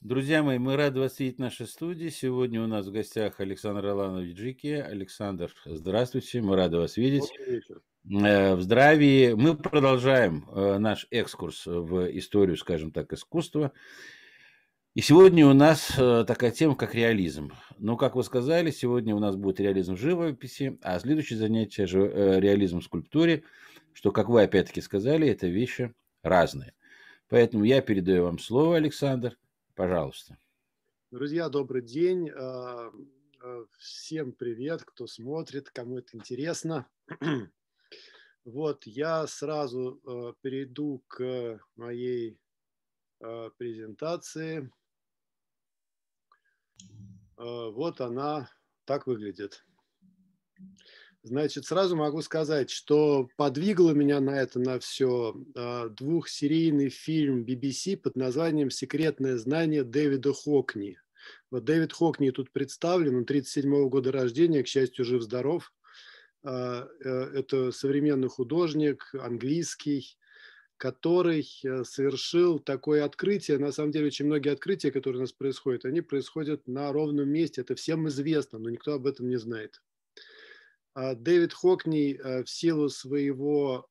Друзья мои, мы рады вас видеть в нашей студии. Сегодня у нас в гостях Александр Аланович Джики. Александр, здравствуйте, мы рады вас видеть. Э, в здравии. Мы продолжаем э, наш экскурс в историю, скажем так, искусства. И сегодня у нас э, такая тема, как реализм. Ну, как вы сказали, сегодня у нас будет реализм в живописи, а следующее занятие же реализм в скульптуре, что, как вы опять-таки сказали, это вещи разные. Поэтому я передаю вам слово, Александр. Пожалуйста. Друзья, добрый день. А, а, всем привет, кто смотрит, кому это интересно. Вот, я сразу а, перейду к моей презентации. Вот она так выглядит. Значит, сразу могу сказать, что подвигло меня на это, на все, а, двухсерийный фильм BBC под названием «Секретное знание Дэвида Хокни». Вот Дэвид Хокни тут представлен, он 37 года рождения, к счастью, жив-здоров. А, э, это современный художник, английский, который э, совершил такое открытие. На самом деле, очень многие открытия, которые у нас происходят, они происходят на ровном месте. Это всем известно, но никто об этом не знает. А, Дэвид Хокни э, в силу своего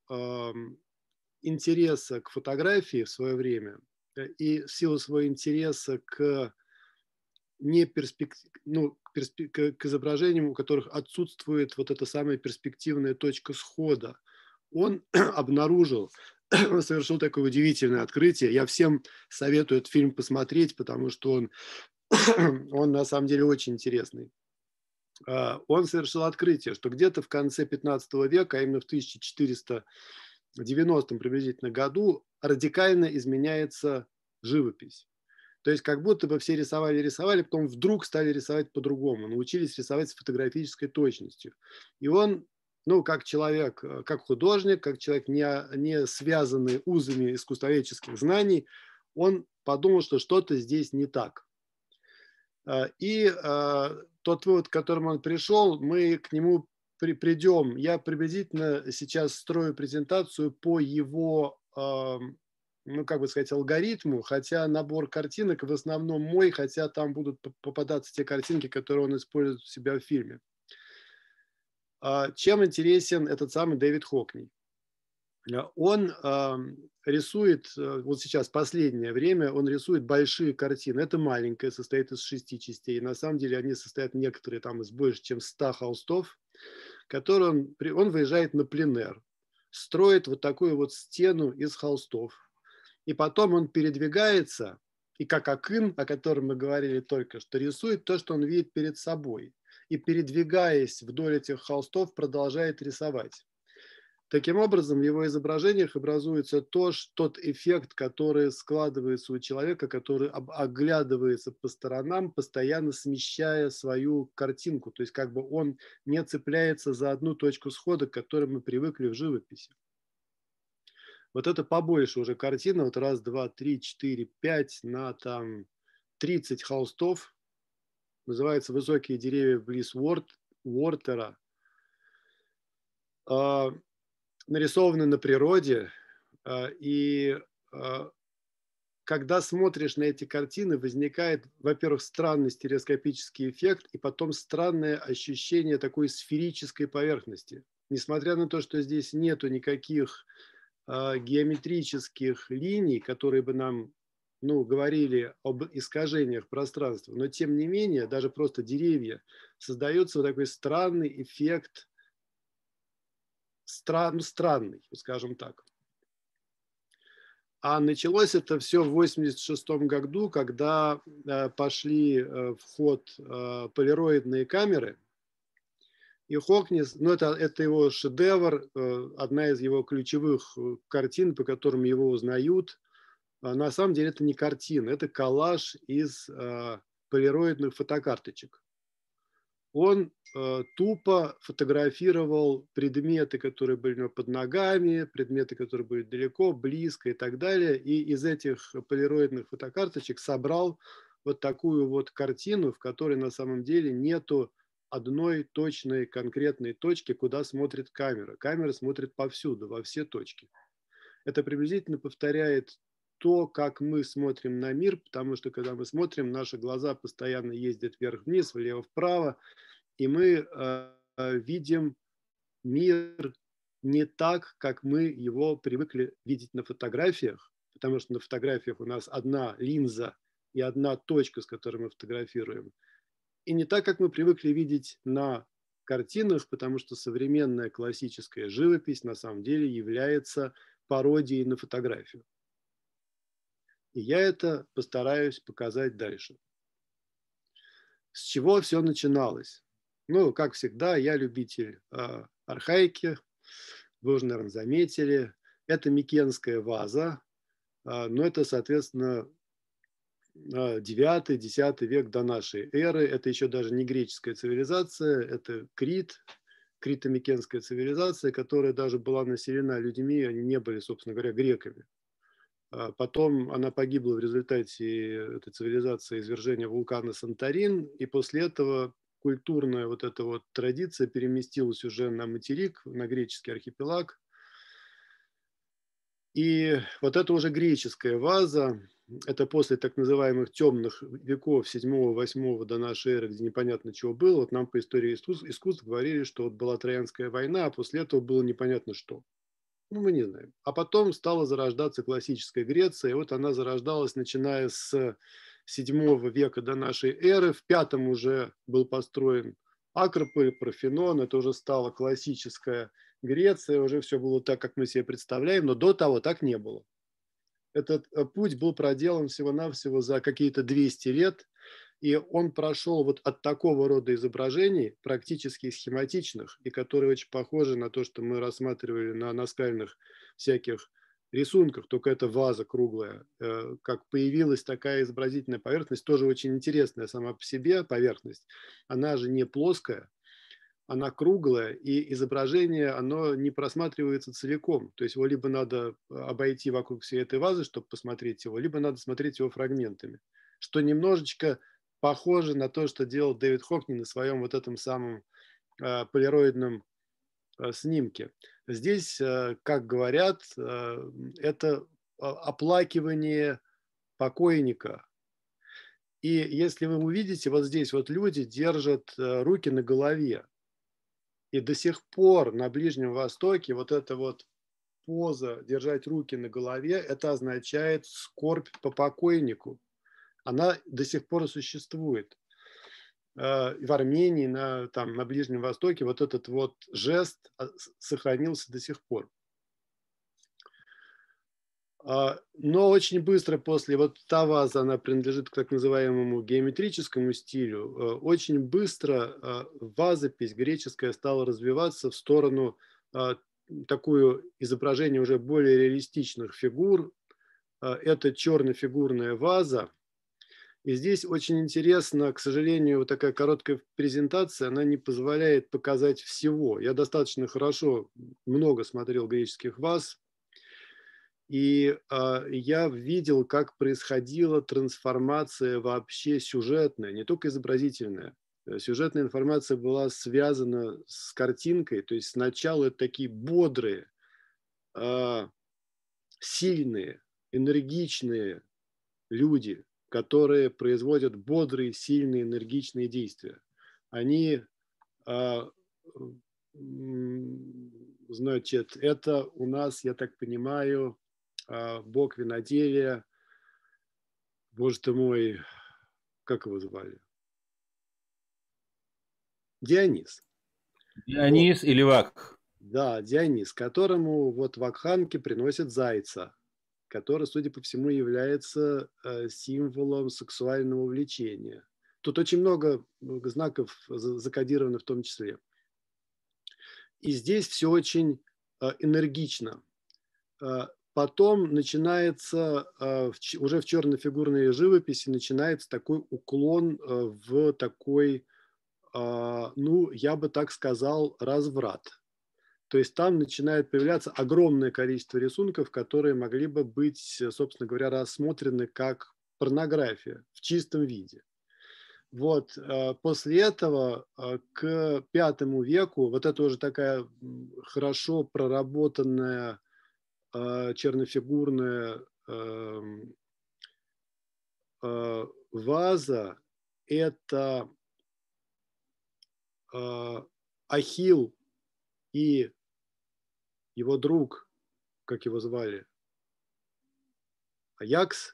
интереса к фотографии в свое время э, и в силу своего интереса к не перспек... ну, перспек... к изображениям, у которых отсутствует вот эта самая перспективная точка схода, он обнаружил, совершил такое удивительное открытие. Я всем советую этот фильм посмотреть, потому что он, он на самом деле очень интересный. А, он совершил открытие, что где-то в конце 15 века, а именно в 1490 приблизительно году, радикально изменяется живопись. То есть как будто бы все рисовали, рисовали, потом вдруг стали рисовать по-другому, научились рисовать с фотографической точностью. И он, ну, как человек, э, как художник, как человек, не, не связанный узами искусствоведческих знаний, он подумал, что что-то здесь не так. А, и а, тот вывод, к которому он пришел, мы к нему при, придем. Я приблизительно сейчас строю презентацию по его, э, ну, как бы сказать, алгоритму, хотя набор картинок в основном мой, хотя там будут попадаться те картинки, которые он использует у себя в фильме. Чем интересен этот самый Дэвид Хокни? Э, он рисует, э, вот сейчас последнее время, он рисует большие картины. Это маленькое, состоит из шести частей. На самом деле они состоят некоторые там из больше, чем ста холстов, которые он, он выезжает на пленер, строит вот такую вот стену из холстов. И потом он передвигается, и как Акын, о котором мы говорили только что, рисует то, что он видит перед собой. И передвигаясь вдоль этих холстов, продолжает рисовать. Таким образом, в его изображениях образуется то, тот эффект, который складывается у человека, который оглядывается по сторонам, постоянно смещая свою картинку. То есть как бы он не цепляется за одну точку схода, к которой мы привыкли в живописи. Вот это побольше уже картина. Вот раз, два, три, четыре, пять на там 30 холстов. Называется «Высокие деревья близ Уорт, Уортера». Нарисованы на природе, а, и а, когда смотришь на эти картины, возникает, во-первых, странный стереоскопический эффект, и потом странное ощущение такой сферической поверхности. Несмотря на то, что здесь нету никаких э, геометрических линий, которые бы нам ну, говорили об искажениях пространства, но тем не менее, даже просто деревья, создается вот такой странный эффект стран, странный, скажем так. А началось это все в 86 году, когда э, пошли э, в ход э, полироидные камеры. И Хокнис, ну это, это его шедевр, одна из его ключевых картин, по которым его узнают. А на самом деле это не картина, это коллаж из полироидных фотокарточек. Он Э, тупо фотографировал предметы, которые были у него под ногами, предметы, которые были далеко, близко и так далее. И из этих полироидных фотокарточек собрал вот такую вот картину, в которой на самом деле нету одной точной конкретной точки, куда смотрит камера. Камера смотрит повсюду, во все точки. Это приблизительно повторяет то, как мы смотрим на мир, потому что когда мы смотрим, наши глаза постоянно ездят вверх-вниз, влево-вправо, и мы э, видим мир не так, как мы его привыкли видеть на фотографиях, потому что на фотографиях у нас одна линза и одна точка, с которой мы фотографируем. И не так, как мы привыкли видеть на картинах, потому что современная классическая живопись на самом деле является пародией на фотографию. И я это постараюсь показать дальше. С чего все начиналось? Ну, как всегда, я любитель э, архаики. Вы уже, наверное, заметили. Это Микенская ваза, э, но это, соответственно, 9-10 век до нашей эры. Это еще даже не греческая цивилизация, это Крит, крито-микенская цивилизация, которая даже была населена людьми, они не были, собственно говоря, греками. А потом она погибла в результате этой цивилизации извержения вулкана Санторин, и после этого культурная вот эта вот традиция переместилась уже на материк, на греческий архипелаг. И вот это уже греческая ваза, это после так называемых темных веков 7-8 до нашей эры, где непонятно чего было. Вот нам по истории искусств, искусств говорили, что вот была Троянская война, а после этого было непонятно что. Ну, мы не знаем. А потом стала зарождаться классическая Греция, и вот она зарождалась, начиная с 7 века до нашей эры. В пятом уже был построен Акрополь, Парфенон, это уже стала классическая Греция, уже все было так, как мы себе представляем, но до того так не было. Этот э, путь был проделан всего-навсего за какие-то 200 лет, и он прошел вот от такого рода изображений, практически схематичных, и которые очень похожи на то, что мы рассматривали на наскальных всяких рисунках, только это ваза круглая, э, как появилась такая изобразительная поверхность, тоже очень интересная сама по себе поверхность. Она же не плоская, она круглая, и изображение, оно не просматривается целиком. То есть его либо надо обойти вокруг всей этой вазы, чтобы посмотреть его, либо надо смотреть его фрагментами. Что немножечко похоже на то, что делал Дэвид Хокни на своем вот этом самом э, полироидном э, снимке. Здесь, э, как говорят, э, это оплакивание покойника. И если вы увидите, вот здесь вот люди держат э, руки на голове. И до сих пор на Ближнем Востоке вот эта вот поза держать руки на голове, это означает скорбь по покойнику. Она до сих пор существует. Э, в Армении, на, там, на Ближнем Востоке вот этот вот жест а, сохранился до сих пор. А, но очень быстро после, вот та ваза, она принадлежит к так называемому геометрическому стилю, э, очень быстро э, вазопись греческая стала развиваться в сторону э, такую изображение уже более реалистичных фигур. Это черно-фигурная ваза. И здесь очень интересно, к сожалению, вот такая короткая презентация, она не позволяет показать всего. Я достаточно хорошо, много смотрел греческих ваз, и э, я видел, как происходила трансформация вообще сюжетная, не только изобразительная. Э, сюжетная информация была связана с картинкой, то есть сначала такие бодрые, э, сильные, энергичные люди, которые производят бодрые, сильные, энергичные действия. Они, э, значит, это у нас, я так понимаю, а, бог виноделия, боже ты мой, как его звали? Дионис. Дионис вот. или Вак? Да, Дионис, которому вот вакханки приносят зайца, который, судя по всему, является э, символом сексуального влечения. Тут очень много знаков закодировано в том числе. И здесь все очень э, энергично. Э, Потом начинается, уже в черно-фигурной живописи начинается такой уклон в такой, ну, я бы так сказал, разврат. То есть там начинает появляться огромное количество рисунков, которые могли бы быть, собственно говоря, рассмотрены как порнография в чистом виде. Вот, после этого к пятому веку, вот это уже такая хорошо проработанная Э, чернофигурная эм, ваза – это э, Ахил и его друг, как его звали, Аякс.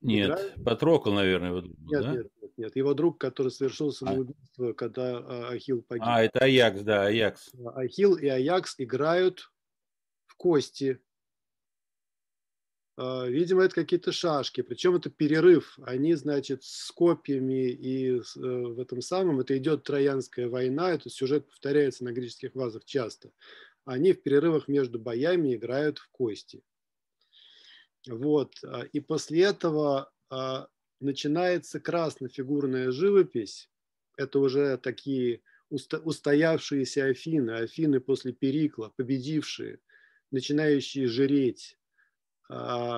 Нет, играет? Патрокл, наверное, его друг. Нет, да? нет, нет, нет. Его друг, который совершил а. самоубийство, а. когда Ахил погиб. А, это Аякс, да, Аякс. Ахил и Аякс играют в кости видимо, это какие-то шашки, причем это перерыв. Они, значит, с копьями и э, в этом самом, это идет Троянская война, этот сюжет повторяется на греческих вазах часто. Они в перерывах между боями играют в кости. Вот. А, и после этого а, начинается краснофигурная живопись. Это уже такие устоявшиеся Афины, Афины после Перикла, победившие, начинающие жреть, а,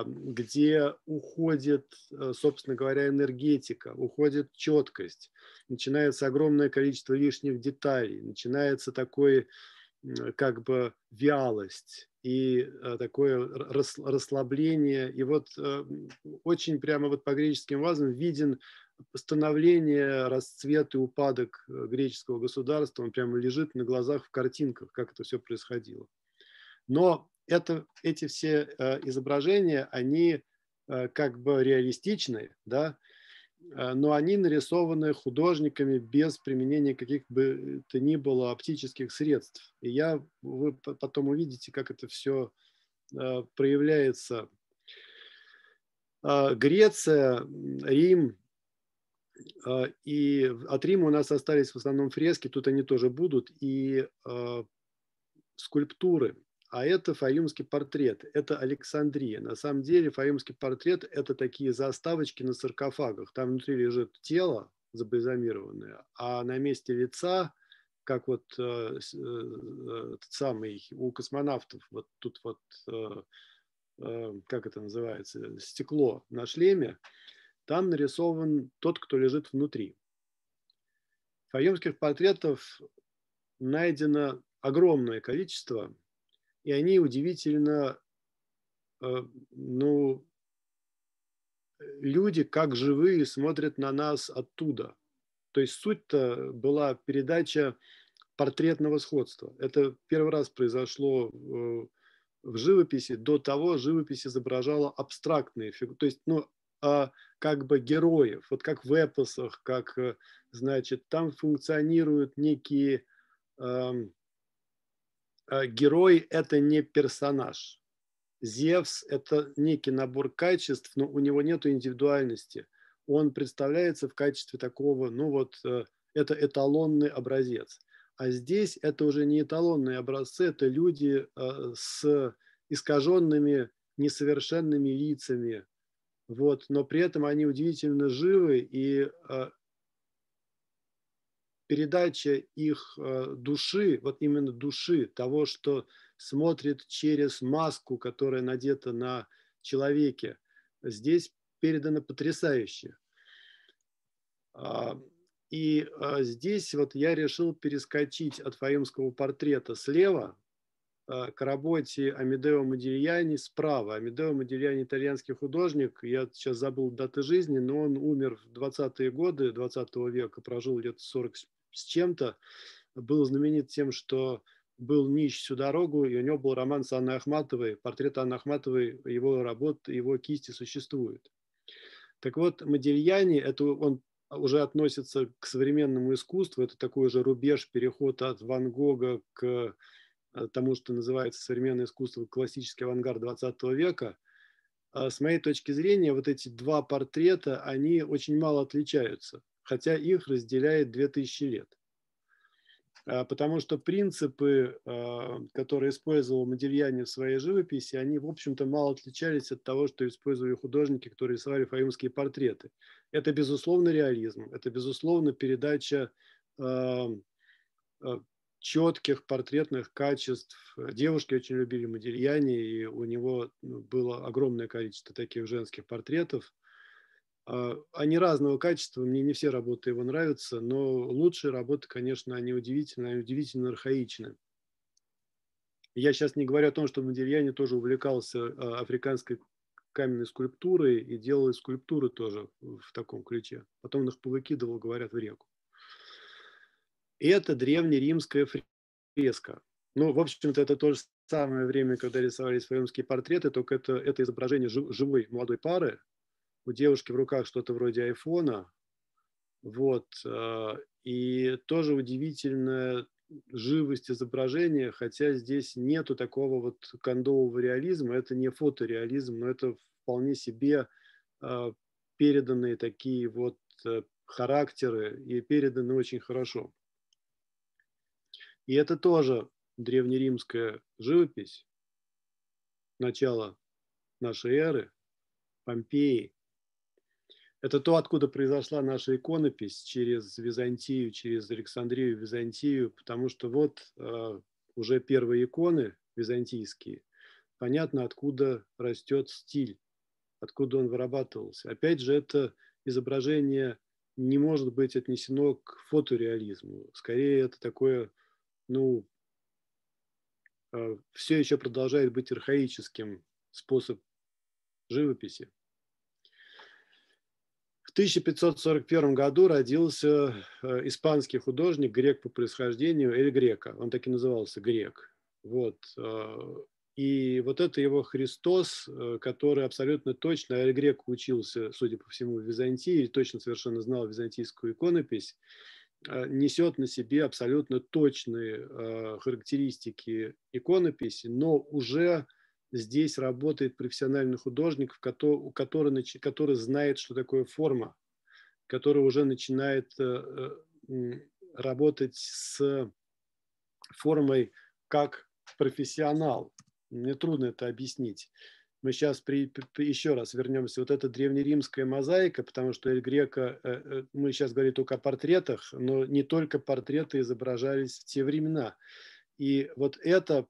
где уходит, э, собственно говоря, энергетика, уходит четкость, начинается огромное количество лишних деталей, начинается такое как бы вялость и э, такое расслабление. И вот э, очень прямо вот по греческим вазам виден становление, расцвет и упадок греческого государства. Он прямо лежит на глазах в картинках, как это все происходило. Но это, эти все э, изображения, они э, как бы реалистичны, да, э, но они нарисованы художниками без применения каких бы то ни было оптических средств. И я, вы потом увидите, как это все проявляется. Греция, Рим, и от Рима у нас остались в основном фрески, тут они тоже будут, и скульптуры – а это фаюмский портрет, это Александрия. На самом деле фаюмский портрет – это такие заставочки на саркофагах. Там внутри лежит тело забальзамированное, а на месте лица, как вот э, э, самый у космонавтов, вот тут вот, э, э, как это называется, стекло на шлеме, там нарисован тот, кто лежит внутри. Фаюмских портретов найдено огромное количество – и они удивительно, э, ну, люди как живые смотрят на нас оттуда. То есть суть-то была передача портретного сходства. Это первый раз произошло э, в живописи. До того живопись изображала абстрактные фигуры. То есть, ну, а как бы героев, вот как в эпосах, как, э, значит, там функционируют некие эм, герой – это не персонаж. Зевс – это некий набор качеств, но у него нет индивидуальности. Он представляется в качестве такого, ну вот, э, это эталонный образец. А здесь это уже не эталонные образцы, это люди э, с искаженными, несовершенными лицами, вот, но при этом они удивительно живы, и передача их э, души, вот именно души, того, что смотрит через маску, которая надета на человеке, здесь передано потрясающе. А, и а, здесь вот я решил перескочить от фаимского портрета слева а, к работе Амедео Модильяни справа. Амедео Модильяни итальянский художник, я сейчас забыл даты жизни, но он умер в 20-е годы 20 века, прожил лет 40 с чем-то, был знаменит тем, что был нищ всю дорогу, и у него был роман с Анной Ахматовой, портрет Анны Ахматовой, его работ, его кисти существуют. Так вот, Модельяни, это он уже относится к современному искусству, это такой же рубеж, переход от Ван Гога к э, тому, что называется современное искусство, классический авангард 20 века. А с моей точки зрения, вот эти два портрета, они очень мало отличаются хотя их разделяет 2000 лет. А, потому что принципы, а, которые использовал Модельяне в своей живописи, они, в общем-то, мало отличались от того, что использовали художники, которые рисовали фаюмские портреты. Это, безусловно, реализм, это, безусловно, передача а, четких портретных качеств. Девушки очень любили Модельяне, и у него ну, было огромное количество таких женских портретов – они разного качества, мне не все работы его нравятся, но лучшие работы, конечно, они удивительны, они удивительно архаичны. Я сейчас не говорю о том, что Модельяне тоже увлекался а, африканской каменной скульптурой и делал скульптуры тоже в таком ключе. Потом он их повыкидывал, говорят, в реку. И это древнеримская фреска. Ну, в общем-то, это то же самое время, когда рисовались фаемские портреты, только это, это изображение живой молодой пары. У девушки в руках что-то вроде айфона. Вот. Э, и тоже удивительная живость изображения, хотя здесь нету такого вот кондового реализма, это не фотореализм, но это вполне себе э, переданные такие вот э, характеры и переданы очень хорошо. И это тоже древнеримская живопись начала нашей эры, Помпеи. Это то, откуда произошла наша иконопись через Византию, через Александрию, Византию, потому что вот э, уже первые иконы византийские, понятно, откуда растет стиль, откуда он вырабатывался. Опять же, это изображение не может быть отнесено к фотореализму. Скорее, это такое, ну, э, все еще продолжает быть архаическим способ живописи. В 1541 году родился э, испанский художник, грек по происхождению, Эль Грека. Он так и назывался Грек. Вот. Э, и вот это его Христос, э, который абсолютно точно, Эль Грек учился, судя по всему, в Византии, точно совершенно знал византийскую иконопись, несет на себе абсолютно точные характеристики иконописи, но уже здесь работает профессиональный художник, который, который, который знает, что такое форма, который уже начинает э, э, работать с формой как профессионал. Мне трудно это объяснить. Мы сейчас при, при, еще раз вернемся. Вот эта древнеримская мозаика, потому что Эль Грека, э, мы сейчас говорим только о портретах, но не только портреты изображались в те времена. И вот это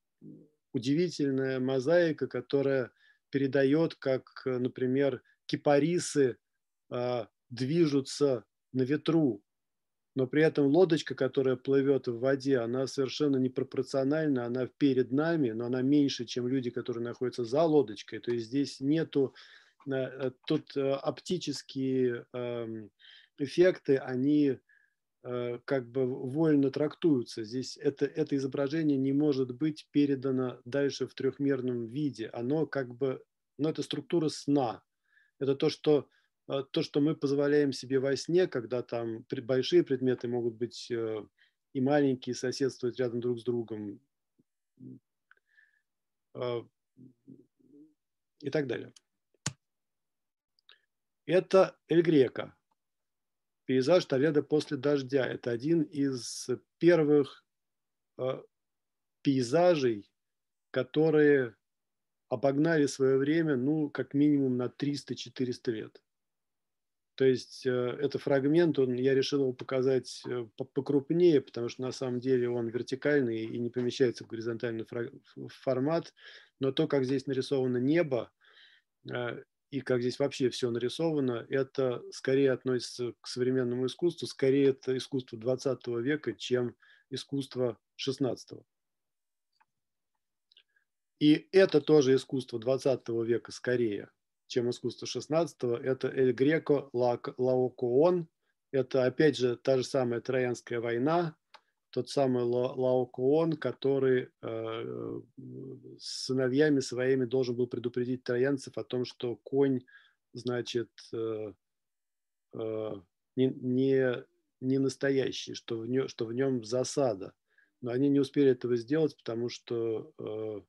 удивительная мозаика, которая передает, как, например, кипарисы а, движутся на ветру, но при этом лодочка, которая плывет в воде, она совершенно непропорциональна, она перед нами, но она меньше, чем люди, которые находятся за лодочкой. То есть здесь нету, э, тут э, оптические эм, эффекты, они Э, как бы вольно трактуются. Здесь это, это изображение не может быть передано дальше в трехмерном виде. Оно как бы, ну это структура сна. Это то, что, э, то, что мы позволяем себе во сне, когда там большие предметы могут быть э, и маленькие, соседствовать рядом друг с другом и так далее. Это Эль Грека пейзаж Толедо после дождя. Это один из первых э, пейзажей, которые обогнали свое время, ну, как минимум на 300-400 лет. То есть э, это фрагмент, он, я решил его показать э, покрупнее, потому что на самом деле он вертикальный и не помещается в горизонтальный формат. Но то, как здесь нарисовано небо, э, и как здесь вообще все нарисовано, это скорее относится к современному искусству, скорее это искусство 20 века, чем искусство 16. И это тоже искусство 20 века скорее, чем искусство 16. Это Эль Греко Лаокоон. Это опять же та же самая Троянская война, тот самый Лаокоон, который э, с сыновьями своими должен был предупредить троянцев о том, что конь, значит, э, э, не, не, не настоящий, что в, нем, что в нем засада. Но они не успели этого сделать, потому что э,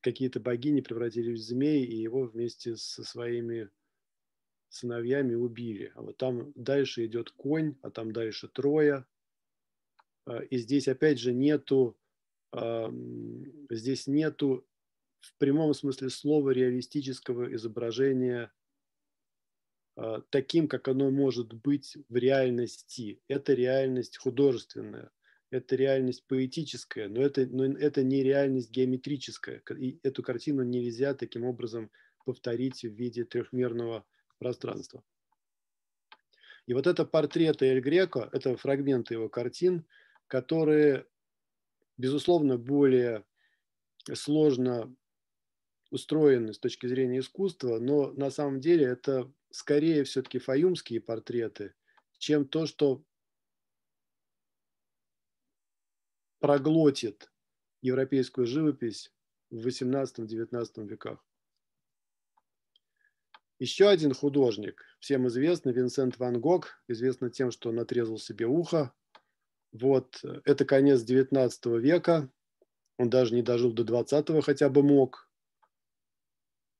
какие-то богини превратились в змей, и его вместе со своими сыновьями убили. А вот там дальше идет конь, а там дальше а, и здесь опять же нету, здесь нету в прямом смысле слова реалистического изображения а, таким, как оно может быть в реальности. Это реальность художественная, это реальность поэтическая, но это, но это не реальность геометрическая. И эту картину нельзя таким образом повторить в виде трехмерного пространства. И вот это портреты Эль Греко, это фрагменты его картин – которые, безусловно, более сложно устроены с точки зрения искусства, но на самом деле это скорее все-таки фаюмские портреты, чем то, что проглотит европейскую живопись в XVIII-XIX веках. Еще один художник, всем известный, Винсент Ван Гог, известный тем, что он отрезал себе ухо. Вот, это конец XIX века, он даже не дожил до 20-го, хотя бы мог.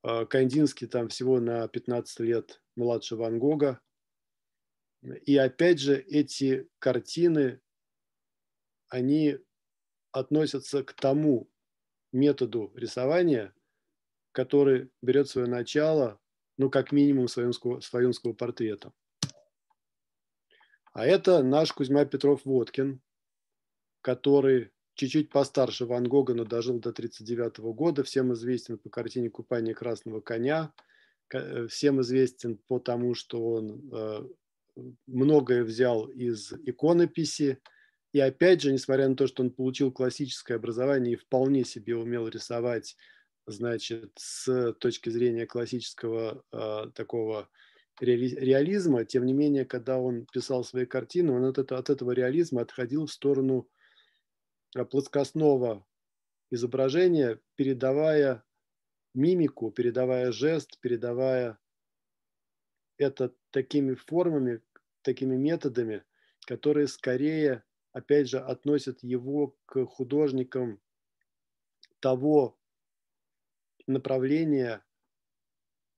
А, Кандинский там всего на 15 лет младше Ван Гога. И опять же, эти картины, они относятся к тому методу рисования, который берет свое начало, ну, как минимум, с фаюнского, портрета. А это наш Кузьма Петров-Водкин, который чуть-чуть постарше Ван Гога, но дожил до 1939 года. Всем известен по картине «Купание красного коня». Э, всем известен по тому, что он э, многое взял из иконописи. И опять же, несмотря на то, что он получил классическое образование и вполне себе умел рисовать, значит, с точки зрения классического э, такого реализма, тем не менее, когда он писал свои картины, он от, этого, от этого реализма отходил в сторону Э, плоскостного изображения, передавая мимику, передавая жест, передавая это такими формами, такими методами, которые скорее, опять же, относят его к художникам того направления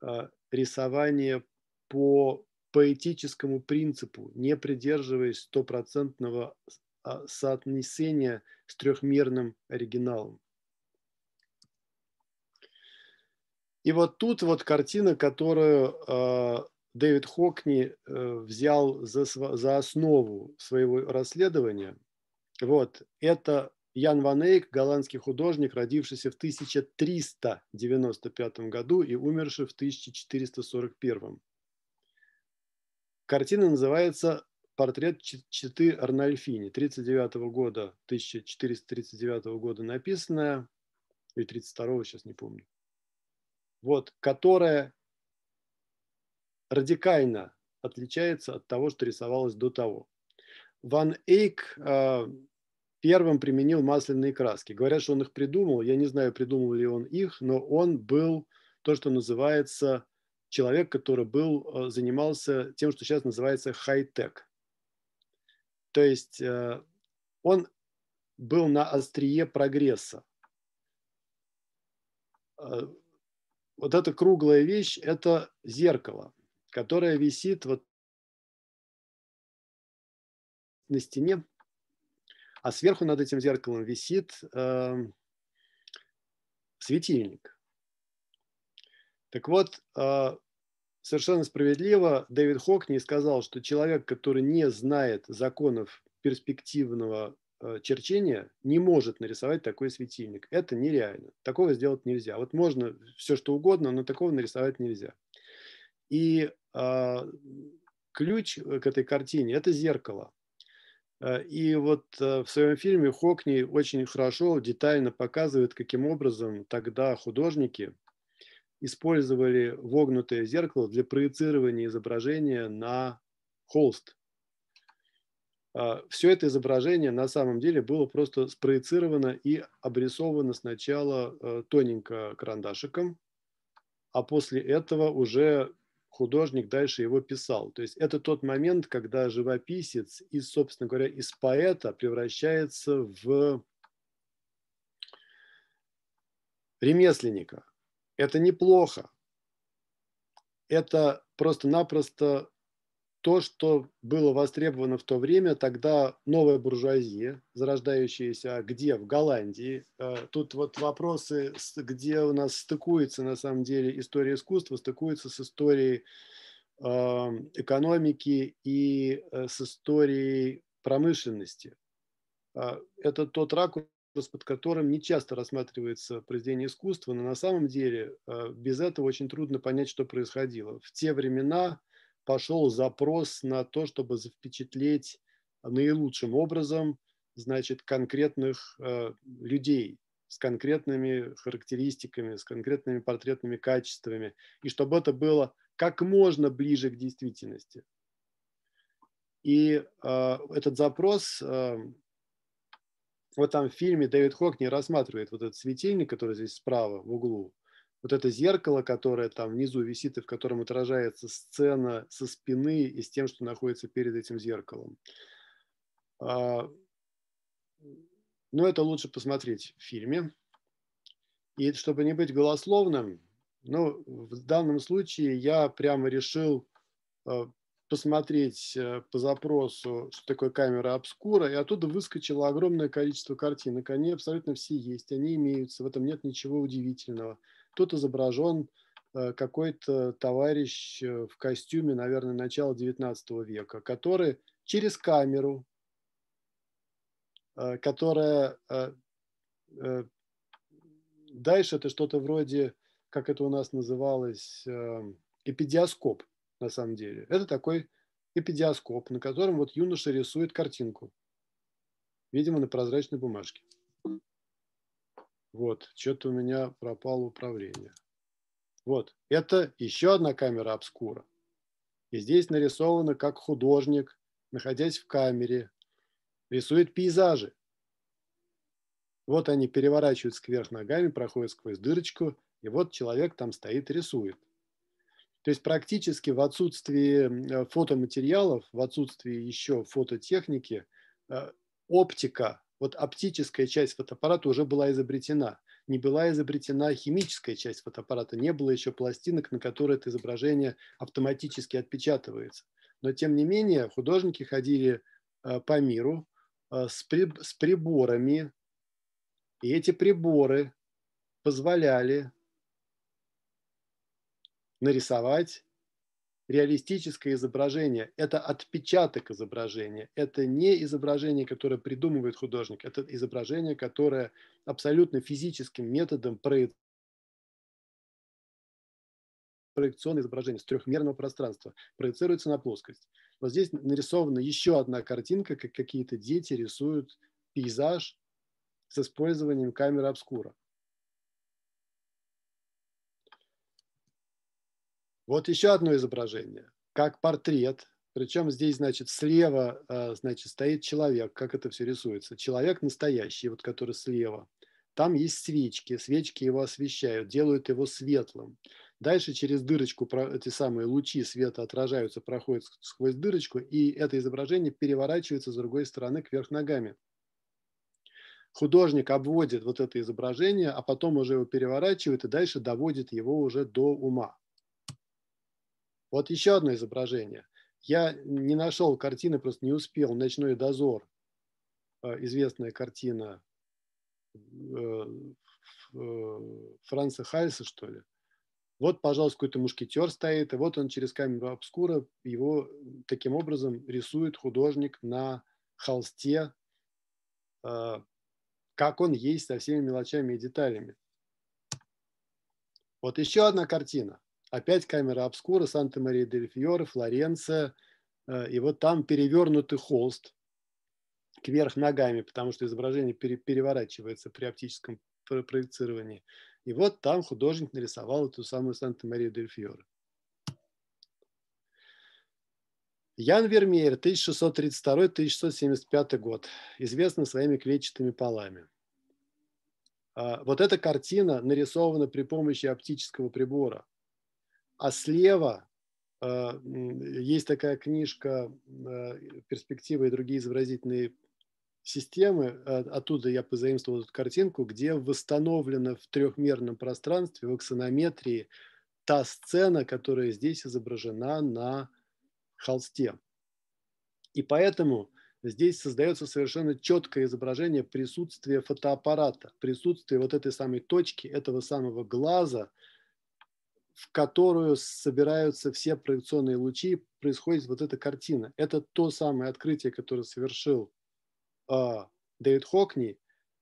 э, рисования по поэтическому принципу, не придерживаясь стопроцентного а, соотнесения с трехмерным оригиналом. И вот тут вот картина, которую э, Дэвид Хокни э, взял за, за основу своего расследования. Вот, это Ян Ван Эйк, голландский художник, родившийся в 1395 году и умерший в 1441. Картина называется портрет Читы Арнольфини 39 года, 1439 года написанная, или 32 сейчас не помню, вот, которая радикально отличается от того, что рисовалось до того. Ван Эйк э, первым применил масляные краски. Говорят, что он их придумал. Я не знаю, придумал ли он их, но он был то, что называется человек, который был, э, занимался тем, что сейчас называется хай-тек. То есть э, он был на острие прогресса. Э, вот эта круглая вещь – это зеркало, которое висит вот на стене, а сверху над этим зеркалом висит э, светильник. Так вот, э, совершенно справедливо Дэвид Хокни сказал, что человек, который не знает законов перспективного э, черчения, не может нарисовать такой светильник. Это нереально. Такого сделать нельзя. Вот можно все что угодно, но такого нарисовать нельзя. И э, ключ к этой картине – это зеркало. И вот в своем фильме Хокни очень хорошо, детально показывает, каким образом тогда художники – использовали вогнутое зеркало для проецирования изображения на холст. А, Все это изображение на самом деле было просто спроецировано и обрисовано сначала э, тоненько карандашиком, а после этого уже художник дальше его писал. То есть это тот момент, когда живописец из, собственно говоря, из поэта превращается в ремесленника. Это неплохо. Это просто-напросто то, что было востребовано в то время, тогда новая буржуазия, зарождающаяся где? В Голландии. А, тут вот вопросы, где у нас стыкуется на самом деле история искусства, стыкуется с историей а, экономики и э, с историей промышленности. Это тот ракурс, под которым не часто рассматривается произведение искусства, но на самом деле э, без этого очень трудно понять, что происходило. В те времена пошел запрос на то, чтобы запечатлеть наилучшим образом значит, конкретных э, людей. с конкретными характеристиками, с конкретными портретными качествами, и чтобы это было как можно ближе к действительности. И э, этот запрос, э, в фильме Дэвид Хокни рассматривает вот этот светильник, который здесь справа в углу, вот это зеркало, которое там внизу висит и в котором отражается сцена со спины и с тем, что находится перед этим зеркалом. А, но это лучше посмотреть в фильме. И чтобы не быть голословным, ну, в данном случае я прямо решил а, посмотреть э, по запросу, что такое камера обскура, и оттуда выскочило огромное количество картинок. Они абсолютно все есть, они имеются, в этом нет ничего удивительного. Тут изображен э, какой-то товарищ э, в костюме, наверное, начала XIX века, который через камеру, которая дальше это что-то вроде, как это у нас называлось, эпидиоскоп на самом деле. Это такой эпидиоскоп, на котором вот юноша рисует картинку, видимо, на прозрачной бумажке. Вот, что-то у меня пропало управление. Вот, это еще одна камера обскура. И здесь нарисовано, как художник, находясь в камере, рисует пейзажи. Вот они переворачиваются кверх ногами, проходят сквозь дырочку, и вот человек там стоит рисует. То есть практически в отсутствии фотоматериалов, в отсутствии еще фототехники, э, оптика вот оптическая часть фотоаппарата уже была изобретена. Не была изобретена химическая часть фотоаппарата, не было еще пластинок, на которые это изображение автоматически отпечатывается. Но тем не менее художники ходили э, по миру э, с, при, с приборами, и эти приборы позволяли нарисовать реалистическое изображение – это отпечаток изображения, это не изображение, которое придумывает художник, это изображение, которое абсолютно физическим методом проекционное изображение с трехмерного пространства проецируется на плоскость. Вот здесь нарисована еще одна картинка, как какие-то дети рисуют пейзаж с использованием камеры обскура. Вот еще одно изображение, как портрет. Причем здесь, значит, слева, э, значит, стоит человек, как это все рисуется. Человек настоящий, вот который слева. Там есть свечки, свечки его освещают, делают его светлым. Дальше через дырочку эти самые лучи света отражаются, проходят сквозь дырочку, и это изображение переворачивается с другой стороны кверх ногами. Художник обводит вот это изображение, а потом уже его переворачивает и дальше доводит его уже до ума. Вот еще одно изображение. Я не нашел картины, просто не успел. «Ночной дозор», э, известная картина э, э, Франца Хальса, что ли. Вот, пожалуйста, какой-то мушкетер стоит, и вот он через камеру обскура его таким образом рисует художник на холсте, как он есть со всеми мелочами и деталями. Вот еще одна картина. Опять камера обскура, Санта-Мария-дель-Фьоре, Флоренция. Э, и вот там перевернутый холст кверх ногами, потому что изображение переворачивается при оптическом проецировании. И вот там художник нарисовал эту самую Санта-Мария-дель-Фьоре. Ян Вермеер, 1632-1675 год, известный своими клетчатыми полами. А, вот эта картина нарисована при помощи оптического прибора а слева э, есть такая книжка э, «Перспективы и другие изобразительные системы». Э, оттуда я позаимствовал эту картинку, где восстановлена в трехмерном пространстве, в аксонометрии, та сцена, которая здесь изображена на холсте. И поэтому здесь создается совершенно четкое изображение присутствия фотоаппарата, присутствия вот этой самой точки, этого самого глаза – в которую собираются все проекционные лучи, происходит вот эта картина. Это то самое открытие, которое совершил э, Дэвид Хокни,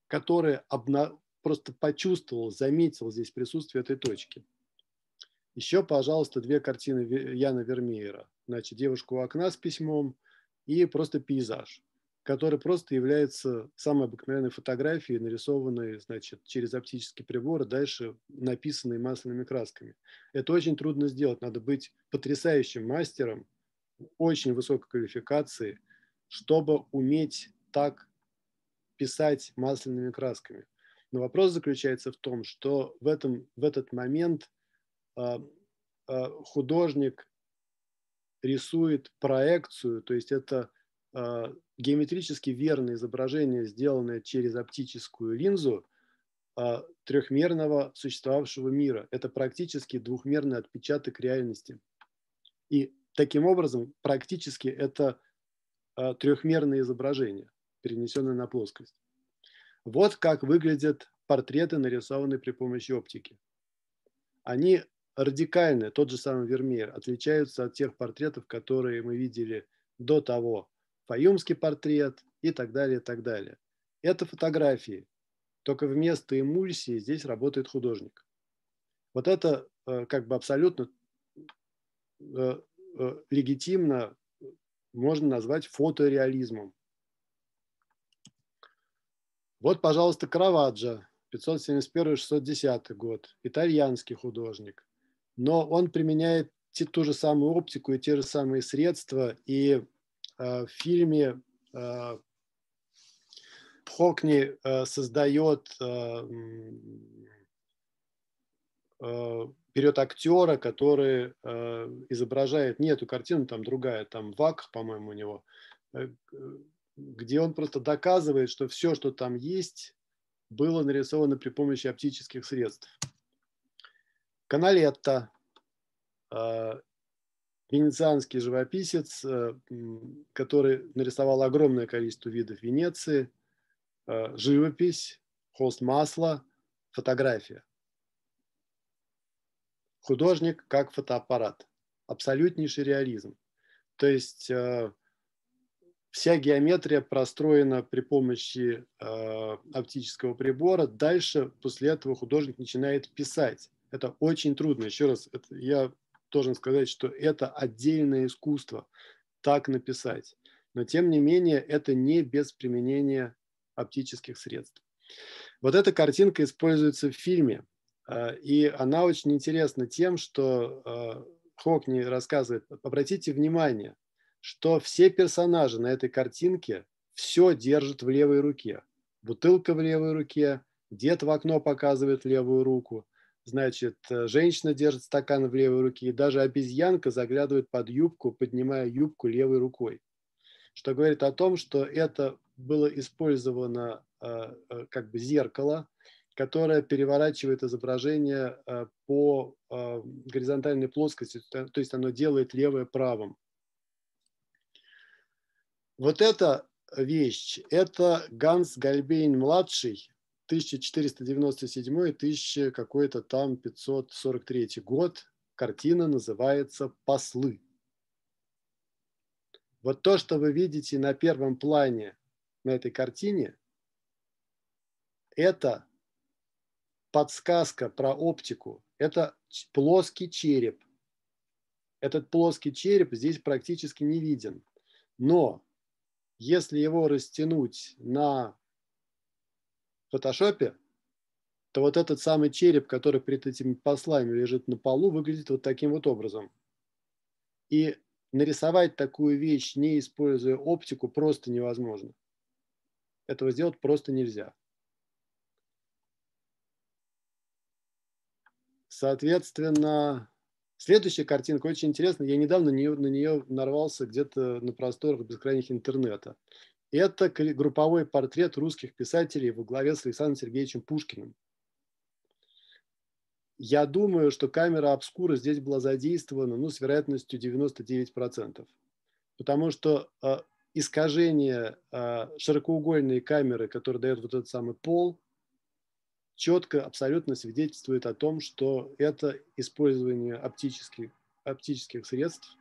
который обна... просто почувствовал, заметил здесь присутствие этой точки. Еще, пожалуйста, две картины Яна Вермеера. Значит, девушка у окна с письмом и просто пейзаж. Который просто является самой обыкновенной фотографией, нарисованной значит, через оптический прибор, дальше написанной масляными красками. Это очень трудно сделать. Надо быть потрясающим мастером, очень высокой квалификации, чтобы уметь так писать масляными красками. Но вопрос заключается в том, что в, этом, в этот момент э, э, художник рисует проекцию, то есть это геометрически верное изображение, сделанное через оптическую линзу э, трехмерного существовавшего мира. Это практически двухмерный отпечаток реальности. И таким образом практически это э, трехмерное изображение, перенесенное на плоскость. Вот как выглядят портреты, нарисованные при помощи оптики. Они радикально, тот же самый Вермеер, отличаются от тех портретов, которые мы видели до того. Фаюмский портрет и так далее, и так далее. Это фотографии. Только вместо эмульсии здесь работает художник. Вот это э, как бы абсолютно э, э, легитимно можно назвать фотореализмом. Вот, пожалуйста, Караваджо, 571-610 год, итальянский художник. Но он применяет ту же самую оптику и те же самые средства. И в фильме э, Хокни э, создает, э, э, берет актера, который э, изображает не эту картину, там другая, там Вак, по-моему, у него, э, где он просто доказывает, что все, что там есть, было нарисовано при помощи оптических средств. Каналетта, венецианский живописец, а, который нарисовал огромное количество видов Венеции, а, живопись, холст масла, фотография. Художник как фотоаппарат. Абсолютнейший реализм. То есть вся геометрия простроена при помощи э, оптического прибора. Дальше, после этого, художник начинает писать. Это очень трудно. Еще раз, это, я должен сказать, что это отдельное искусство, так написать. Но, тем не менее, это не без применения оптических средств. Вот эта картинка используется в фильме. Э, и она очень интересна тем, что э, Хокни рассказывает, обратите внимание – что все персонажи на этой картинке все держат в левой руке. Бутылка в левой руке, дед в окно показывает левую руку, значит, э, женщина держит стакан в левой руке, и даже обезьянка заглядывает под юбку, поднимая юбку левой рукой. Что говорит о том, что это было использовано э, э, как бы зеркало, которое переворачивает изображение по горизонтальной плоскости, то есть оно делает левое правым. Вот эта вещь, это Ганс Гальбейн-младший, 1497-1000 какой-то там 543 год. Картина называется «Послы». Вот то, что вы видите на первом плане на этой картине, это подсказка про оптику. Это плоский череп. Этот плоский череп здесь практически не виден. Но если его растянуть на фотошопе, то вот этот самый череп, который перед этими послами лежит на полу, выглядит вот таким вот образом. И нарисовать такую вещь, не используя оптику, просто невозможно. Этого сделать просто нельзя. Соответственно, Следующая картинка очень интересная. Я недавно на нее, на нее нарвался где-то на просторах бескрайних интернета. Это групповой портрет русских писателей во главе с Александром Сергеевичем Пушкиным. Я думаю, что камера обскура здесь была задействована ну, с вероятностью 99%. Потому что э, искажение э, широкоугольной камеры, которая дает вот этот самый пол, четко, абсолютно свидетельствует о том, что это использование оптических, оптических средств.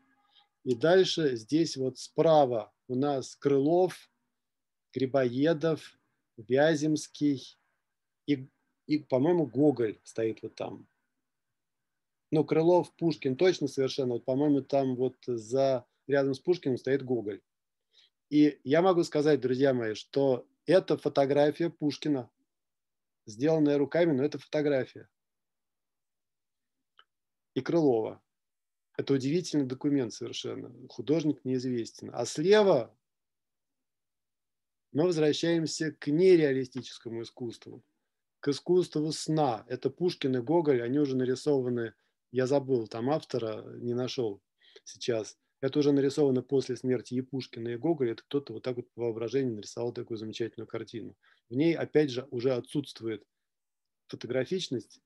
И дальше здесь вот справа у нас Крылов, Грибоедов, Вяземский и, и по-моему, Гоголь стоит вот там. Ну, Крылов, Пушкин точно совершенно. Вот, по-моему, там вот за рядом с Пушкиным стоит Гоголь. И я могу сказать, друзья мои, что это фотография Пушкина, сделанная руками, но это фотография. И Крылова. Это удивительный документ совершенно. Художник неизвестен. А слева мы возвращаемся к нереалистическому искусству, к искусству сна. Это Пушкин и Гоголь, они уже нарисованы, я забыл, там автора не нашел сейчас. Это уже нарисовано после смерти и Пушкина, и Гоголя. Это кто-то вот так вот по воображению нарисовал такую замечательную картину. В ней, опять же, уже отсутствует фотографичность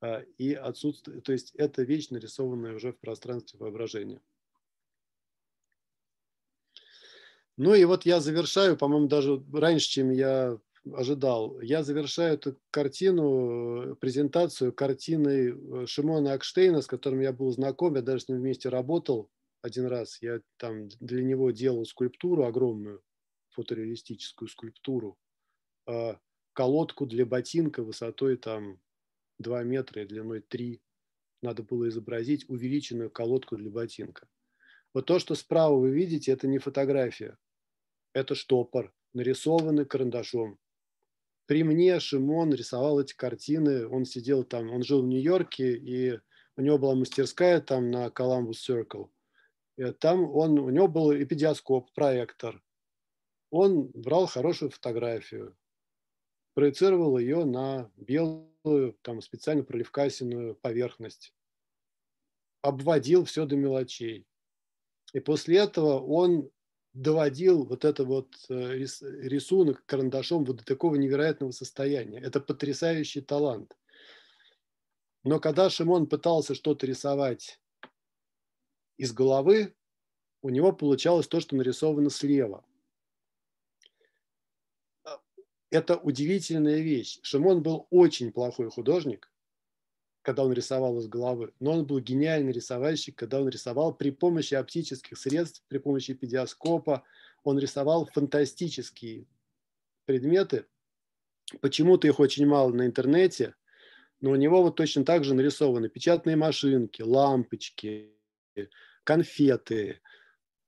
а, и отсутствует, то есть это вещь, нарисованная уже в пространстве воображения. Ну и вот я завершаю, по-моему, даже раньше, чем я ожидал. Я завершаю эту картину, презентацию картины э, Шимона Акштейна, с которым я был знаком, я даже с ним вместе работал один раз. Я там для него делал скульптуру огромную, фотореалистическую скульптуру, а, колодку для ботинка высотой там 2 метра и длиной 3. Надо было изобразить увеличенную колодку для ботинка. Вот то, что справа вы видите, это не фотография это штопор, нарисованный карандашом. При мне Шимон рисовал эти картины, он сидел там, он жил в Нью-Йорке, и у него была мастерская там на Columbus Circle. И там он, у него был эпидиоскоп, проектор. Он брал хорошую фотографию, проецировал ее на белую, там специально проливкасенную поверхность, обводил все до мелочей. И после этого он доводил вот это вот э, рисунок карандашом вот до такого невероятного состояния. Это потрясающий талант. Но когда Шимон пытался что-то рисовать из головы, у него получалось то, что нарисовано слева. Это удивительная вещь. Шимон был очень плохой художник, когда он рисовал из головы, но он был гениальный рисовальщик, когда он рисовал при помощи оптических средств, при помощи педиоскопа, он рисовал фантастические предметы. Почему-то их очень мало на интернете, но у него вот точно так же нарисованы печатные машинки, лампочки, конфеты,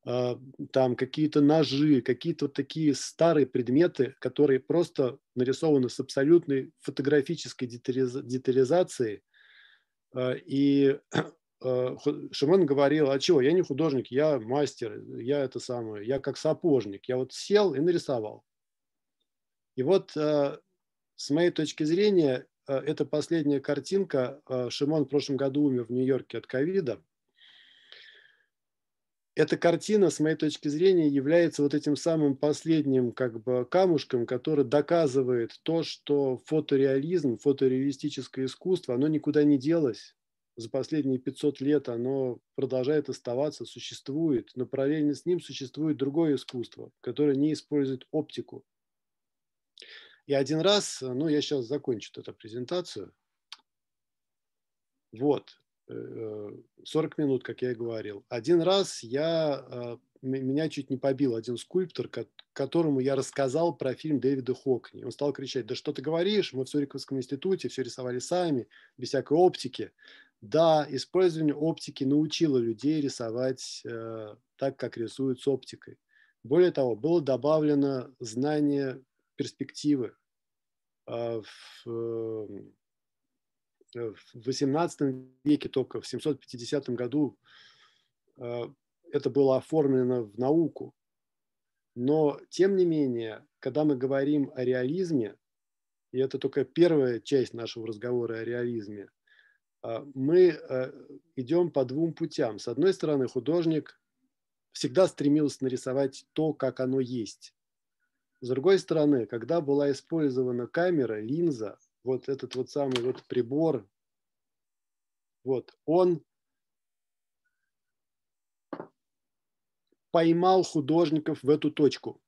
а, там какие-то ножи, какие-то вот такие старые предметы, которые просто нарисованы с абсолютной фотографической детализацией, и а, Шимон говорил, а чего, я не художник, я мастер, я это самое, я как сапожник. Я вот сел и нарисовал. И вот а, с моей точки зрения, это последняя картинка. Шимон в прошлом году умер в Нью-Йорке от ковида эта картина, с моей точки зрения, является вот этим самым последним как бы камушком, который доказывает то, что фотореализм, фотореалистическое искусство, оно никуда не делось. За последние 500 лет оно продолжает оставаться, существует, но параллельно с ним существует другое искусство, которое не использует оптику. И один раз, ну я сейчас закончу эту презентацию. Вот, 40 минут, как я и говорил. Один раз я, а, меня чуть не побил один скульптор, которому я рассказал про фильм Дэвида Хокни. Он стал кричать, да что ты говоришь, мы в Суриковском институте все рисовали сами, без всякой оптики. Да, использование оптики научило людей рисовать э, так, как рисуют с оптикой. Более того, было добавлено знание перспективы. Э, в, э, Э, в XVIII веке, только в 750 году э, это было оформлено в науку. Но, тем не менее, когда мы говорим о реализме, и это только первая часть нашего разговора о реализме, э, мы идем по двум путям. С одной стороны, художник всегда стремился нарисовать то, как оно есть. С другой стороны, когда была использована камера, линза, вот этот вот самый вот прибор, вот, он поймал художников в эту точку,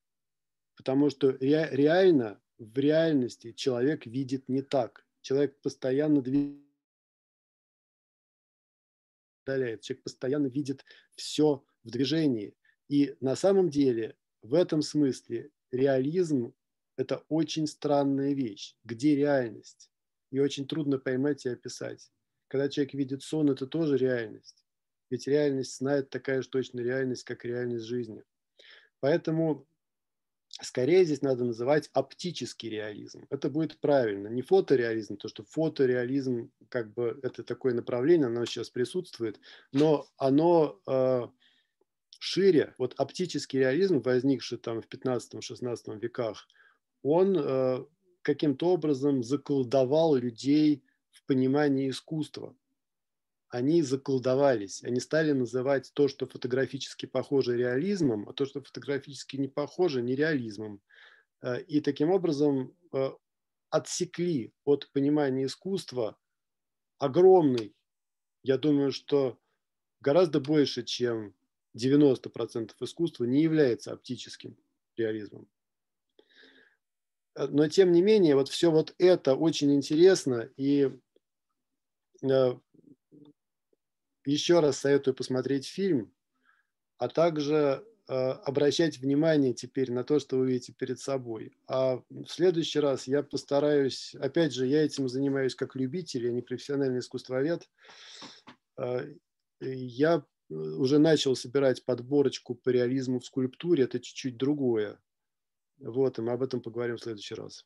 потому что ре, реально, в реальности человек видит не так. Человек постоянно двигается человек постоянно видит все в движении. И на самом деле в этом смысле реализм это очень странная вещь. Где реальность? И очень трудно поймать и описать. Когда человек видит сон, это тоже реальность. Ведь реальность это такая же точно реальность, как реальность жизни. Поэтому скорее здесь надо называть оптический реализм. Это будет правильно. Не фотореализм, то что фотореализм, как бы это такое направление, оно сейчас присутствует, но оно э, шире. Вот оптический реализм, возникший там в 15-16 веках, он э, каким-то образом заколдовал людей в понимании искусства они заколдовались, они стали называть то, что фотографически похоже реализмом, а то, что фотографически не похоже, нереализмом. Э, и таким образом э, отсекли от понимания искусства огромный, я думаю, что гораздо больше, чем 90% искусства не является оптическим реализмом. Э, но тем не менее, вот все вот это очень интересно, и еще раз советую посмотреть фильм, а также э, обращать внимание теперь на то, что вы видите перед собой. А в следующий раз я постараюсь, опять же, я этим занимаюсь как любитель, я не профессиональный искусствовед. Э, я уже начал собирать подборочку по реализму в скульптуре, это чуть-чуть другое. Вот, и мы об этом поговорим в следующий раз.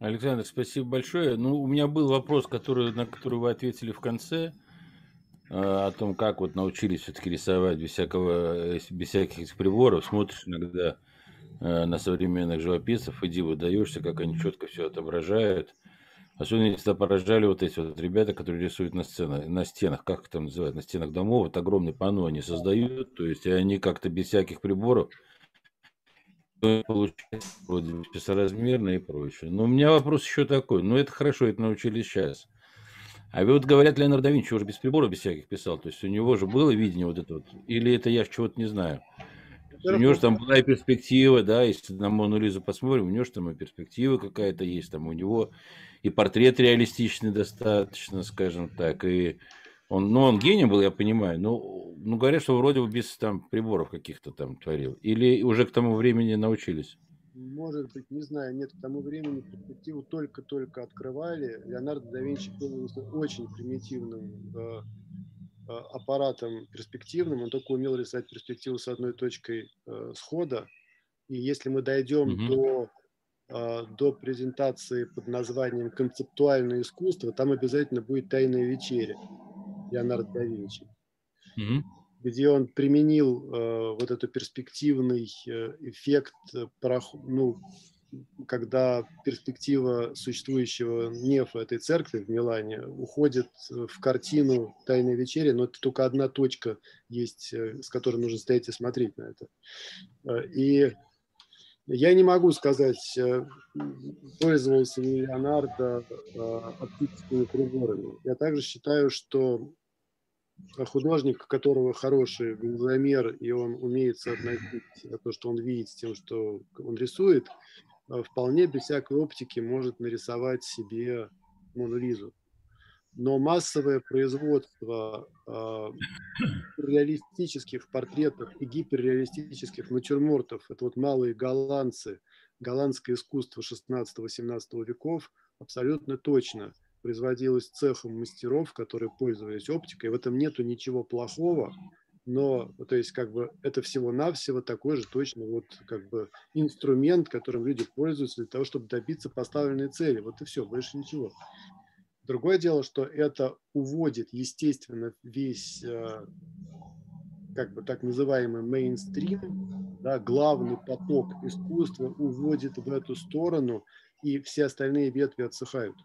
Александр, спасибо большое. Ну, у меня был вопрос, который, на который вы ответили в конце, э, о том, как вот научились все-таки рисовать без, всякого, без всяких приборов. Смотришь иногда э, на современных живописцев, и диву даешься, как они четко все отображают. Особенно если поражали вот эти вот ребята, которые рисуют на, сценах, на стенах, как там называют, на стенах домов, вот огромный панно они создают, то есть они как-то без всяких приборов получается вроде бессоразмерно и прочее. Но у меня вопрос еще такой. Ну, это хорошо, это научились сейчас. А вот говорят, Леонардо да Винчи уже без приборов, без всяких писал. То есть у него же было видение вот это вот. Или это я чего-то не знаю. У него же там была и перспектива, да, если на Мону Лизу посмотрим, у него же там и перспектива какая-то есть, там у него и портрет реалистичный достаточно, скажем так, и он, ну, он гений был, я понимаю, но ну, говорят, что вроде бы без там приборов каких-то там творил. Или уже к тому времени научились? Может быть, не знаю, нет, к тому времени перспективу только-только открывали. Леонардо да Винчи был очень примитивным э, э, аппаратом перспективным, он только умел рисовать перспективу с одной точкой э, схода. И если мы дойдем угу. до до презентации под названием «Концептуальное искусство», там обязательно будет «Тайная вечеря». Леонардо да Винчи, mm-hmm. где он применил э, вот этот перспективный э, эффект, э, порох... ну, когда перспектива существующего нефа этой церкви в Милане уходит в картину «Тайной вечери», но это только одна точка есть, э, с которой нужно стоять и смотреть на это. И я не могу сказать, пользовался ли Леонардо оптическими приборами. Я также считаю, что художник, у которого хороший глазомер, и он умеет соотносить то, что он видит, с тем, что он рисует, э, вполне без всякой оптики может нарисовать себе Мону Лизу. Но массовое производство э, реалистических портретов и гиперреалистических натюрмортов, это вот малые голландцы, голландское искусство 16-18 веков, абсолютно точно – производилось цехом мастеров, которые пользовались оптикой. В этом нету ничего плохого, но, то есть, как бы, это всего-навсего такой же точно вот, как бы, инструмент, которым люди пользуются для того, чтобы добиться поставленной цели. Вот и все, больше ничего. Другое дело, что это уводит, естественно, весь, э, как бы, так называемый мейнстрим, да, главный поток искусства уводит в эту сторону, и все остальные ветви отсыхают.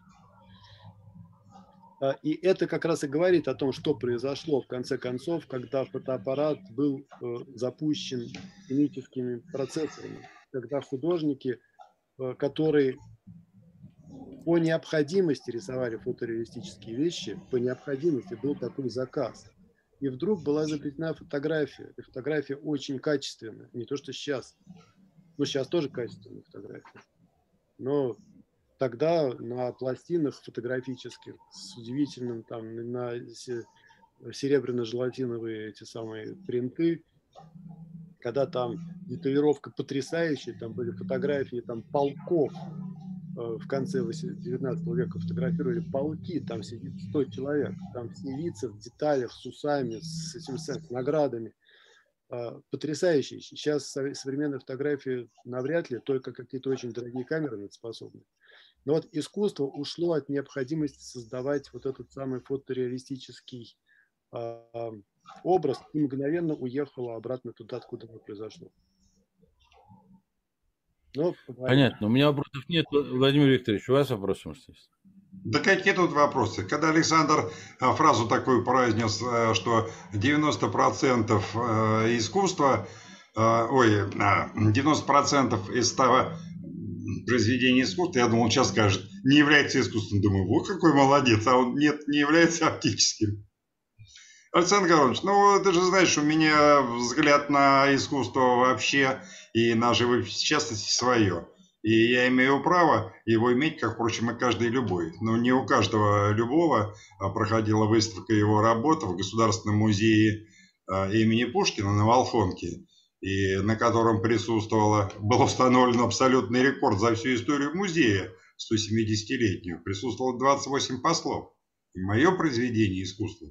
А, и это как раз и говорит о том, что произошло в конце концов, когда фотоаппарат был э, запущен химическими процессорами, когда художники, э, которые по необходимости рисовали фотореалистические вещи, по необходимости был такой заказ. И вдруг была изобретена фотография. И фотография очень качественная, не то что сейчас. Ну, сейчас тоже качественная фотография. Но тогда на пластинах фотографических с удивительным там на серебряно-желатиновые эти самые принты, когда там деталировка потрясающая, там были фотографии там полков, в конце 19 века фотографировали полки, там сидит 100 человек, там все лица в деталях, с усами, с этим с наградами. Потрясающие. Сейчас современные фотографии навряд ли, только какие-то очень дорогие камеры на это способны. Но вот искусство ушло от необходимости создавать вот этот самый фотореалистический э, образ и мгновенно уехало обратно туда, откуда оно произошло. Ну, Понятно. У меня вопросов нет. Владимир Викторович, у вас вопросы, может, есть? Да какие тут вопросы? Когда Александр а, фразу такую произнес, э, что 90% э, искусства, ой, 90% из того произведения искусства, я думал, сейчас скажет, не является искусством. Думаю, вот какой молодец, а он нет, не является оптическим. Александр Гаврилович, ну ты же знаешь, у меня взгляд на искусство вообще и на живопись в частности свое. И я имею право его иметь, как, впрочем, и каждый любой. Но не у каждого любого а проходила выставка его работ в Государственном музее а, имени Пушкина на Волхонке, и на котором присутствовало, был установлен абсолютный рекорд за всю историю музея, 170-летнюю. Присутствовало 28 послов. И мое произведение искусства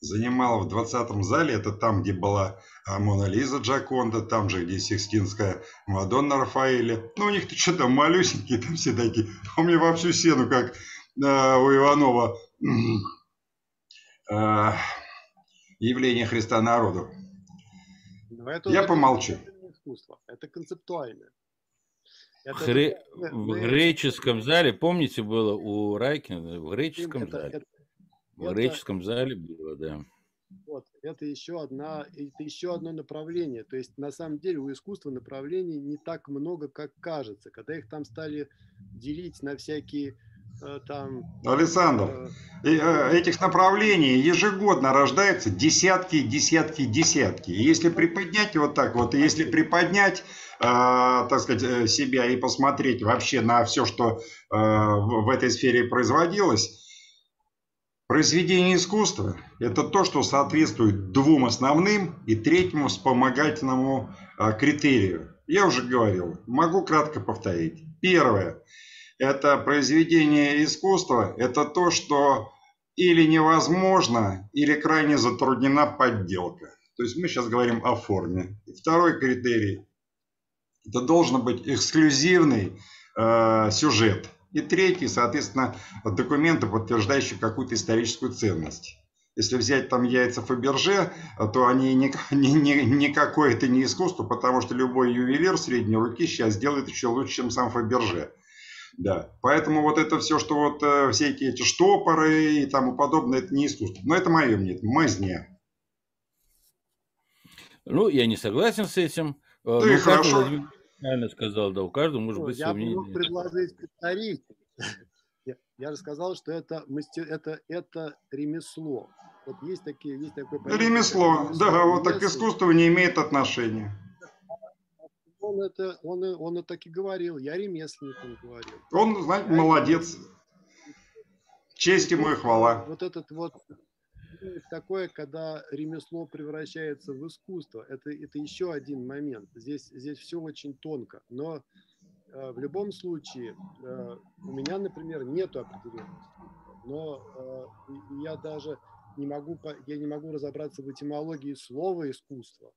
занимала в 20 зале, это там, где была а, Мона Лиза Джаконда, там же, где Сикстинская Мадонна Рафаэля. Ну, у них-то что там, малюсенькие там все такие. У меня во всю стену, как э, у Иванова, э, явление Христа народу. Это Я помолчу. Искусство. Это концептуально. Это, Хре... это, в греческом зале, помните, было у Райкина, в греческом это, зале? Это, в это, греческом зале было, да. Вот, это еще, одна, это еще одно направление. То есть, на самом деле, у искусства направлений не так много, как кажется. Когда их там стали делить на всякие э, там... Александр, э, э, этих направлений ежегодно рождаются десятки, десятки, десятки. И если приподнять вот так вот, если приподнять, э, так сказать, э, себя и посмотреть вообще на все, что э, в этой сфере производилось, Произведение искусства – это то, что соответствует двум основным и третьему вспомогательному а, критерию. Я уже говорил, могу кратко повторить. Первое – это произведение искусства, это то, что или невозможно, или крайне затруднена подделка. То есть мы сейчас говорим о форме. И второй критерий – это должен быть эксклюзивный э, сюжет – и третий, соответственно, документы, подтверждающие какую-то историческую ценность. Если взять там яйца Фаберже, то они не, не, не, никакое это не искусство, потому что любой ювелир средней руки сейчас делает еще лучше, чем сам Фаберже. Да, поэтому вот это все, что вот э, все эти штопоры и тому подобное, это не искусство. Но это мое мнение, мазня. Ну, я не согласен с этим. Э, ну и хорошо. Правильно сказал, да, у каждого может ну, быть свое мнение. Я мог предложить повторить. Я, я же сказал, что это, мастер, это, это ремесло. Вот есть такие, есть такое понятие. Ремесло, ремесло. да, вот так искусство не имеет отношения. Он это, он, он это так и говорил, я ремесленник, он говорил. Он, знаете, молодец. Честь ему и хвала. Вот этот вот такое, когда ремесло превращается в искусство. Это, это еще один момент. Здесь, здесь все очень тонко. Но э, в любом случае, э, у меня, например, нет определенности. Но э, я даже не могу, я не могу разобраться в этимологии слова искусство.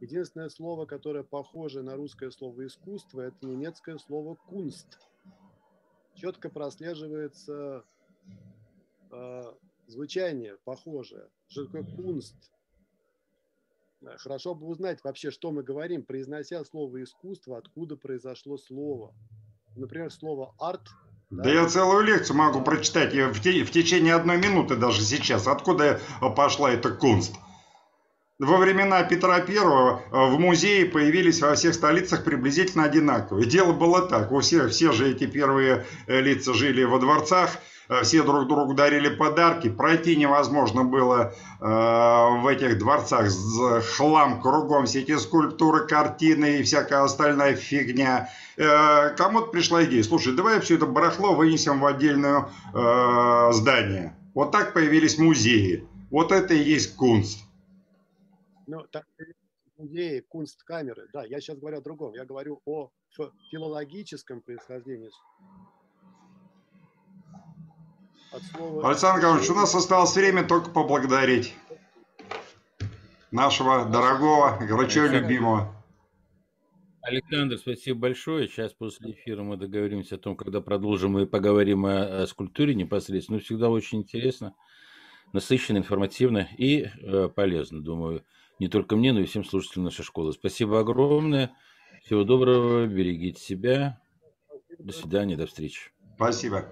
Единственное слово, которое похоже на русское слово искусство, это немецкое слово кунст. Четко прослеживается э, звучание похожее. Что такое кунст? Хорошо бы узнать вообще, что мы говорим, произнося слово искусство, откуда произошло слово. Например, слово арт. Да, да я целую лекцию могу прочитать в, те, в течение одной минуты даже сейчас. Откуда пошла эта кунст? Во времена Петра Первого в музее появились во всех столицах приблизительно одинаковые. Дело было так. У всех, все же эти первые э, лица жили во дворцах, Э, все друг другу дарили подарки, пройти невозможно было э, в этих дворцах, хлам кругом, все эти скульптуры, картины и всякая остальная фигня. Э, кому-то пришла идея, слушай, давай все это барахло вынесем в отдельное э, здание. Вот так появились музеи. Вот это и есть кунст. Ну, так, музеи, кунсткамеры, да, я сейчас говорю о другом, я говорю о филологическом происхождении слова... Александр Николаевич, у нас осталось время только поблагодарить нашего дорогого, горячо любимого. Александр, спасибо большое. Сейчас после эфира мы договоримся о том, когда продолжим и поговорим о, о скульптуре непосредственно. Ну, всегда очень интересно, насыщенно, информативно и э, полезно, думаю, не только мне, но и всем слушателям нашей школы. Спасибо огромное. Всего доброго, берегите себя. До свидания, до встречи. Спасибо.